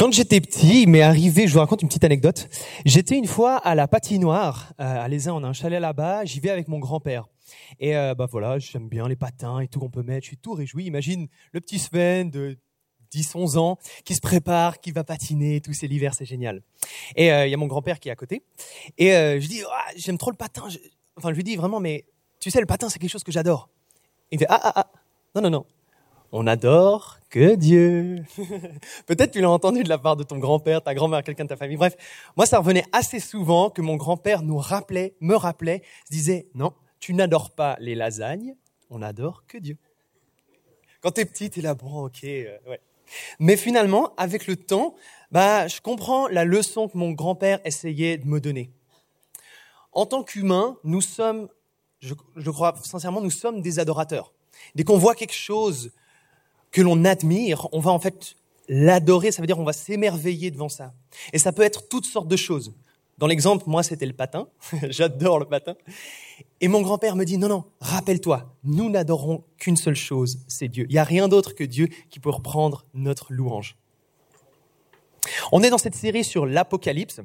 Quand j'étais petit, il m'est arrivé, je vous raconte une petite anecdote. J'étais une fois à la patinoire, euh, à Lézin, on a un chalet là-bas, j'y vais avec mon grand-père. Et euh, bah voilà, j'aime bien les patins et tout qu'on peut mettre, je suis tout réjoui. Imagine le petit Sven de 10, 11 ans qui se prépare, qui va patiner, tout c'est l'hiver, c'est génial. Et euh, il y a mon grand-père qui est à côté. Et je dis, ah, j'aime trop le patin. Enfin, je lui dis vraiment, mais tu sais, le patin, c'est quelque chose que j'adore. Il fait, ah, ah, ah, non, non, non, on adore que Dieu. Peut-être tu l'as entendu de la part de ton grand-père, ta grand-mère, quelqu'un de ta famille. Bref, moi ça revenait assez souvent que mon grand-père nous rappelait, me rappelait, se disait non, tu n'adores pas les lasagnes, on adore que Dieu. Quand t'es petit, t'es là bon, ok, euh, ouais. Mais finalement, avec le temps, bah, je comprends la leçon que mon grand-père essayait de me donner. En tant qu'humains, nous sommes, je, je crois sincèrement, nous sommes des adorateurs. Dès qu'on voit quelque chose que l'on admire, on va en fait l'adorer, ça veut dire on va s'émerveiller devant ça. Et ça peut être toutes sortes de choses. Dans l'exemple, moi, c'était le patin. J'adore le patin. Et mon grand-père me dit, non, non, rappelle-toi, nous n'adorons qu'une seule chose, c'est Dieu. Il n'y a rien d'autre que Dieu qui peut reprendre notre louange. On est dans cette série sur l'Apocalypse.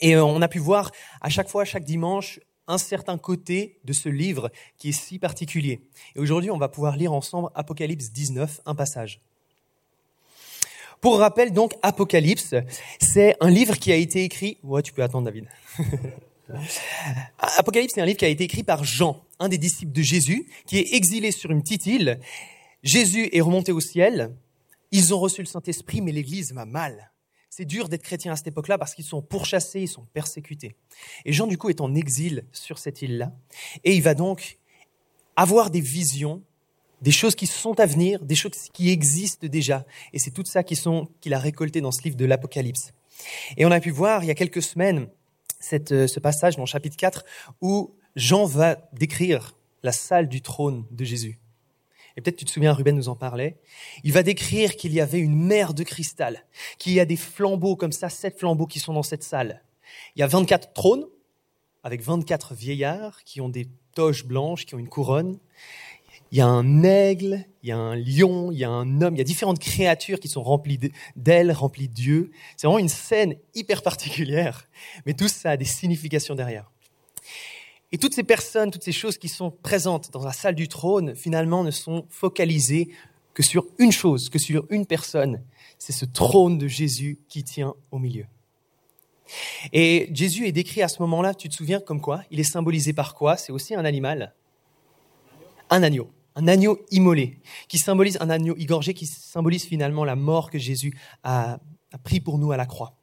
Et on a pu voir à chaque fois, chaque dimanche, un certain côté de ce livre qui est si particulier. Et aujourd'hui, on va pouvoir lire ensemble Apocalypse 19, un passage. Pour rappel, donc, Apocalypse, c'est un livre qui a été écrit... Ouais, tu peux attendre, David. Apocalypse, c'est un livre qui a été écrit par Jean, un des disciples de Jésus, qui est exilé sur une petite île. Jésus est remonté au ciel. Ils ont reçu le Saint-Esprit, mais l'Église va mal. C'est dur d'être chrétien à cette époque-là parce qu'ils sont pourchassés, ils sont persécutés. Et Jean, du coup, est en exil sur cette île-là. Et il va donc avoir des visions, des choses qui sont à venir, des choses qui existent déjà. Et c'est tout ça qu'il a récolté dans ce livre de l'Apocalypse. Et on a pu voir il y a quelques semaines euh, ce passage dans le chapitre 4 où Jean va décrire la salle du trône de Jésus. Et peut-être tu te souviens, Ruben nous en parlait. Il va décrire qu'il y avait une mer de cristal, qu'il y a des flambeaux comme ça, sept flambeaux qui sont dans cette salle. Il y a 24 trônes avec 24 vieillards qui ont des toches blanches, qui ont une couronne. Il y a un aigle, il y a un lion, il y a un homme, il y a différentes créatures qui sont remplies d'ailes, remplies Dieu. C'est vraiment une scène hyper particulière, mais tout ça a des significations derrière. Et toutes ces personnes, toutes ces choses qui sont présentes dans la salle du trône, finalement, ne sont focalisées que sur une chose, que sur une personne. C'est ce trône de Jésus qui tient au milieu. Et Jésus est décrit à ce moment-là, tu te souviens comme quoi? Il est symbolisé par quoi? C'est aussi un animal Un agneau. Un agneau immolé, qui symbolise un agneau égorgé, qui symbolise finalement la mort que Jésus a, a pris pour nous à la croix.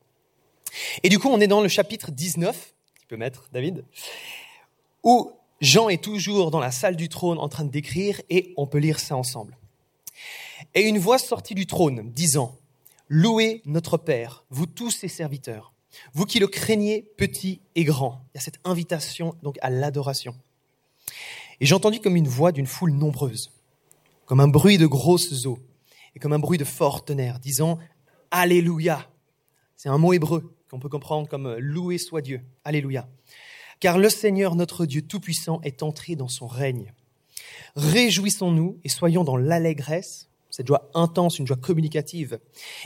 Et du coup, on est dans le chapitre 19, tu peux mettre, David? Où Jean est toujours dans la salle du trône en train de décrire et on peut lire ça ensemble. Et une voix sortit du trône disant, Louez notre Père, vous tous ses serviteurs, vous qui le craignez petit et grand. Il y a cette invitation donc à l'adoration. Et j'ai entendu comme une voix d'une foule nombreuse, comme un bruit de grosses eaux et comme un bruit de fort tonnerre, disant Alléluia. C'est un mot hébreu qu'on peut comprendre comme loué soit Dieu. Alléluia car le Seigneur notre Dieu Tout-Puissant est entré dans son règne. Réjouissons-nous et soyons dans l'allégresse, cette joie intense, une joie communicative,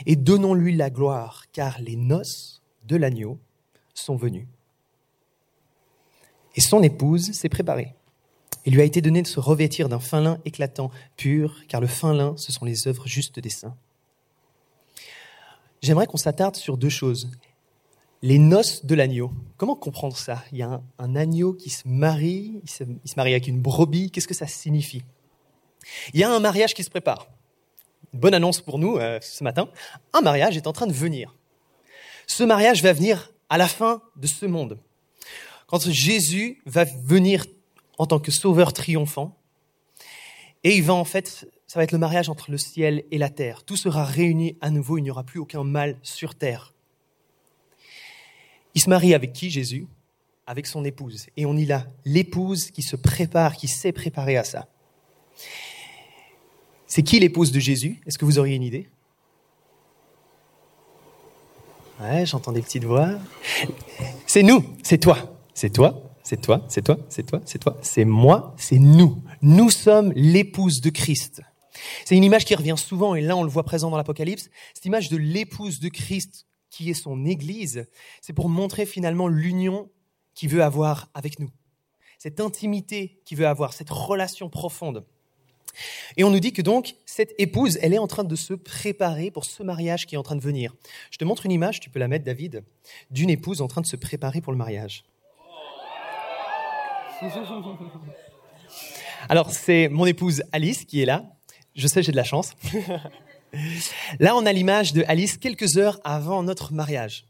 et donnons-lui la gloire, car les noces de l'agneau sont venues. Et son épouse s'est préparée. Il lui a été donné de se revêtir d'un fin lin éclatant, pur, car le fin lin, ce sont les œuvres justes des saints. J'aimerais qu'on s'attarde sur deux choses les noces de l'agneau. Comment comprendre ça? Il y a un, agneau qui se marie, il se, marie avec une brebis. Qu'est-ce que ça signifie? Il y a un mariage qui se prépare. bonne annonce pour nous euh, ce matin. Un mariage est en train de venir. Ce mariage va venir à la fin de ce monde. Quand Jésus va venir en tant que sauveur triomphant, et il va en fait, ça va être le mariage entre le ciel et la terre. Tout sera réuni à nouveau, il n'y aura plus aucun mal sur terre. Il se marie avec qui Jésus? Avec son épouse. Et on y a l'épouse qui se prépare, qui s'est préparée à ça. C'est qui l'épouse de Jésus? Est-ce que vous auriez une idée? Ouais, j'entends des petites voix. C'est nous, c'est toi, c'est toi, c'est toi, c'est toi, c'est toi, c'est toi, c'est moi, c'est nous. Nous sommes l'épouse de Christ. C'est une image qui revient souvent, et là on le voit présent dans l'Apocalypse, cette image de l'épouse de Christ qui est son Église, c'est pour montrer finalement l'union qu'il veut avoir avec nous, cette intimité qu'il veut avoir, cette relation profonde. Et on nous dit que donc cette épouse, elle est en train de se préparer pour ce mariage qui est en train de venir. Je te montre une image, tu peux la mettre David, d'une épouse en train de se préparer pour le mariage. Alors c'est mon épouse Alice qui est là. Je sais, j'ai de la chance. Là, on a l'image de Alice quelques heures avant notre mariage.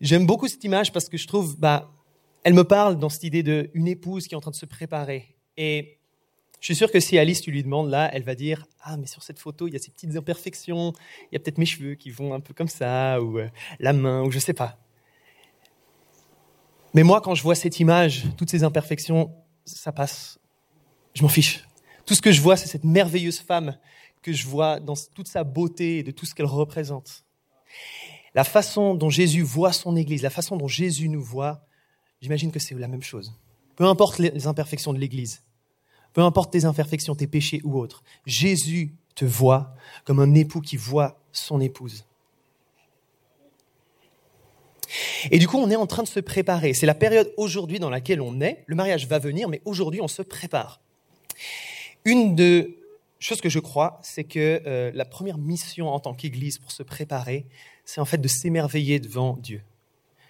J'aime beaucoup cette image parce que je trouve, bah, elle me parle dans cette idée d'une épouse qui est en train de se préparer. Et je suis sûr que si Alice, tu lui demandes là, elle va dire Ah, mais sur cette photo, il y a ces petites imperfections, il y a peut-être mes cheveux qui vont un peu comme ça, ou euh, la main, ou je sais pas. Mais moi, quand je vois cette image, toutes ces imperfections, ça passe. Je m'en fiche. Tout ce que je vois, c'est cette merveilleuse femme que je vois dans toute sa beauté et de tout ce qu'elle représente. La façon dont Jésus voit son Église, la façon dont Jésus nous voit, j'imagine que c'est la même chose. Peu importe les imperfections de l'Église, peu importe tes imperfections, tes péchés ou autres, Jésus te voit comme un époux qui voit son épouse. Et du coup, on est en train de se préparer. C'est la période aujourd'hui dans laquelle on est. Le mariage va venir, mais aujourd'hui, on se prépare. Une des choses que je crois, c'est que euh, la première mission en tant qu'Église pour se préparer, c'est en fait de s'émerveiller devant Dieu,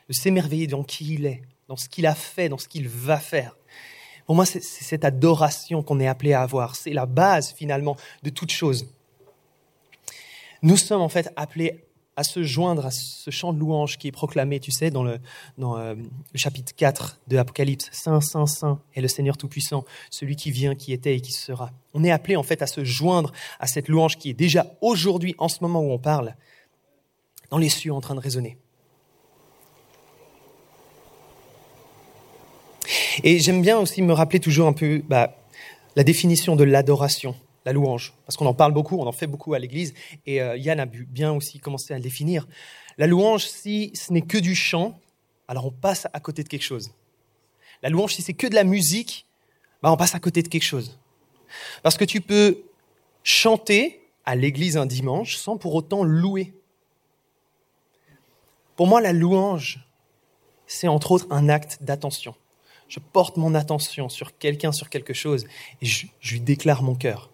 de s'émerveiller devant qui il est, dans ce qu'il a fait, dans ce qu'il va faire. Pour moi, c'est cette adoration qu'on est appelé à avoir. C'est la base finalement de toute chose. Nous sommes en fait appelés à se joindre à ce chant de louange qui est proclamé, tu sais, dans le, euh, chapitre 4 de Apocalypse. Saint, Saint, Saint est le Seigneur Tout-Puissant, celui qui vient, qui était et qui sera. On est appelé en fait à se joindre à cette louange qui est déjà aujourd'hui, en ce moment où on parle, dans les cieux en train de résonner. Et j'aime bien aussi me rappeler toujours un peu bah, la définition de l'adoration la louange, parce qu'on en parle beaucoup, on en fait beaucoup à l'Église, et euh, Yann a bien aussi commencé à le définir. La louange, si ce n'est que du chant, alors on passe à côté de quelque chose. La louange, si c'est que de la musique, bah on passe à côté de quelque chose. Parce que tu peux chanter à l'Église un dimanche sans pour autant louer. Pour moi, la louange, c'est entre autres un acte d'attention. Je porte mon attention sur quelqu'un, sur quelque chose, et je lui déclare mon cœur.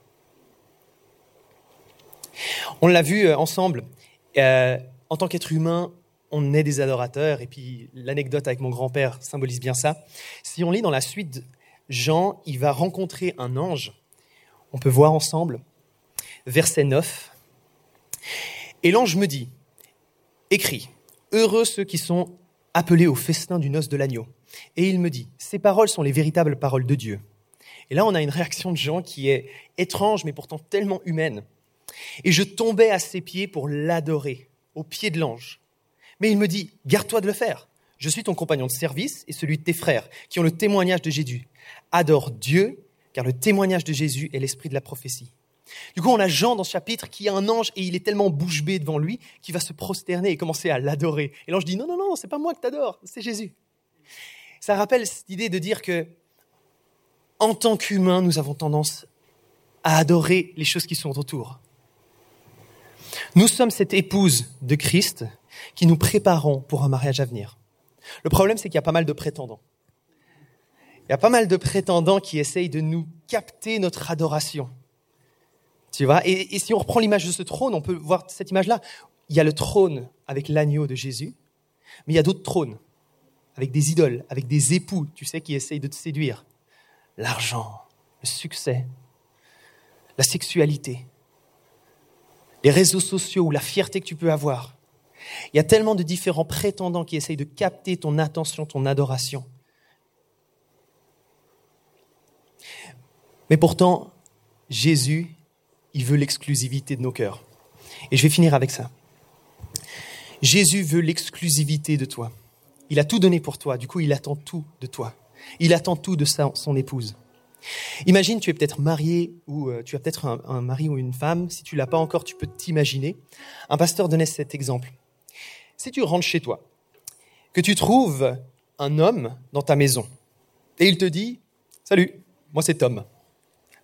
On l'a vu euh, ensemble. Euh, en tant qu'être humain, on est des adorateurs. Et puis l'anecdote avec mon grand-père symbolise bien ça. Si on lit dans la suite, Jean, il va rencontrer un ange. On peut voir ensemble, verset 9. Et l'ange me dit, écrit, heureux ceux qui sont appelés au festin du noce de l'agneau. Et il me dit, ces paroles sont les véritables paroles de Dieu. Et là, on a une réaction de Jean qui est étrange, mais pourtant tellement humaine. Et je tombais à ses pieds pour l'adorer, au pied de l'ange. Mais il me dit, garde-toi de le faire. Je suis ton compagnon de service et celui de tes frères, qui ont le témoignage de Jésus. Adore Dieu, car le témoignage de Jésus est l'esprit de la prophétie. Du coup, on a Jean dans ce chapitre qui a un ange et il est tellement bouche bée devant lui qu'il va se prosterner et commencer à l'adorer. Et l'ange dit non, non, non, c'est pas moi que t'adore, c'est Jésus. Ça rappelle cette idée de dire que, en tant qu'humains, nous avons tendance à adorer les choses qui sont autour. Nous sommes cette épouse de Christ qui nous préparons pour un mariage à venir. Le problème, c'est qu'il y a pas mal de prétendants. Il y a pas mal de prétendants qui essayent de nous capter notre adoration. Tu vois? Et, et, si on reprend l'image de ce trône, on peut voir cette image-là. Il y a le trône avec l'agneau de Jésus, mais il y a d'autres trônes avec des idoles, avec des époux, tu sais, qui essayent de te séduire. L'argent, le succès, la sexualité les réseaux sociaux ou la fierté que tu peux avoir. Il y a tellement de différents prétendants qui essayent de capter ton attention, ton adoration. Mais pourtant, Jésus, il veut l'exclusivité de nos cœurs. Et je vais finir avec ça. Jésus veut l'exclusivité de toi. Il a tout donné pour toi, du coup il attend tout de toi. Il attend tout de son épouse. Imagine, tu es peut-être marié ou euh, tu as peut-être un, mari ou une femme. Si tu l'as pas encore, tu peux t'imaginer. Un pasteur donnait cet exemple. Si tu rentres chez toi, que tu trouves un homme dans ta maison et il te dit Salut, moi c'est Tom.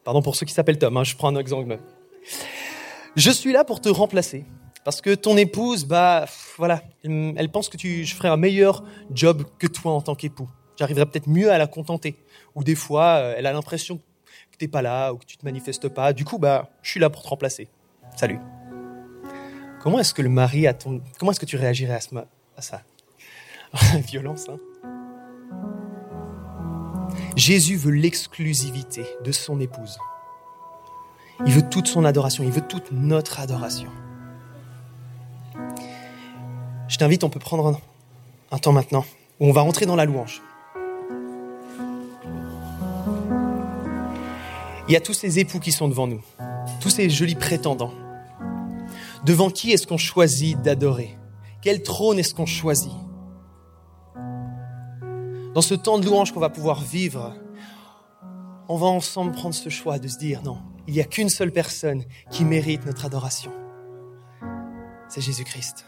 Pardon pour ceux qui s'appellent Tom, hein, je prends un exemple. Je suis là pour te remplacer. Parce que ton épouse, bah, voilà, elle pense que tu, je ferai un meilleur job que toi en tant qu'époux. J'arriverai peut-être mieux à la contenter. Ou des fois, euh, elle a l'impression que t'es pas là ou que tu te manifestes pas. Du coup, bah, je suis là pour te remplacer. Salut. Comment est-ce que le mari a ton, comment est-ce que tu réagirais à, ce, à ça? Violence, hein Jésus veut l'exclusivité de son épouse. Il veut toute son adoration, il veut toute notre adoration. Je t'invite, on peut prendre un, temps maintenant où on va rentrer dans la louange. Il y a tous ces époux qui sont devant nous, tous ces jolis prétendants. Devant qui est-ce qu'on choisit d'adorer? Quel trône est-ce qu'on choisit? Dans ce temps de louange qu'on va pouvoir vivre, on va ensemble prendre ce choix de se dire non, il n'y a qu'une seule personne qui mérite notre adoration. C'est Jésus-Christ.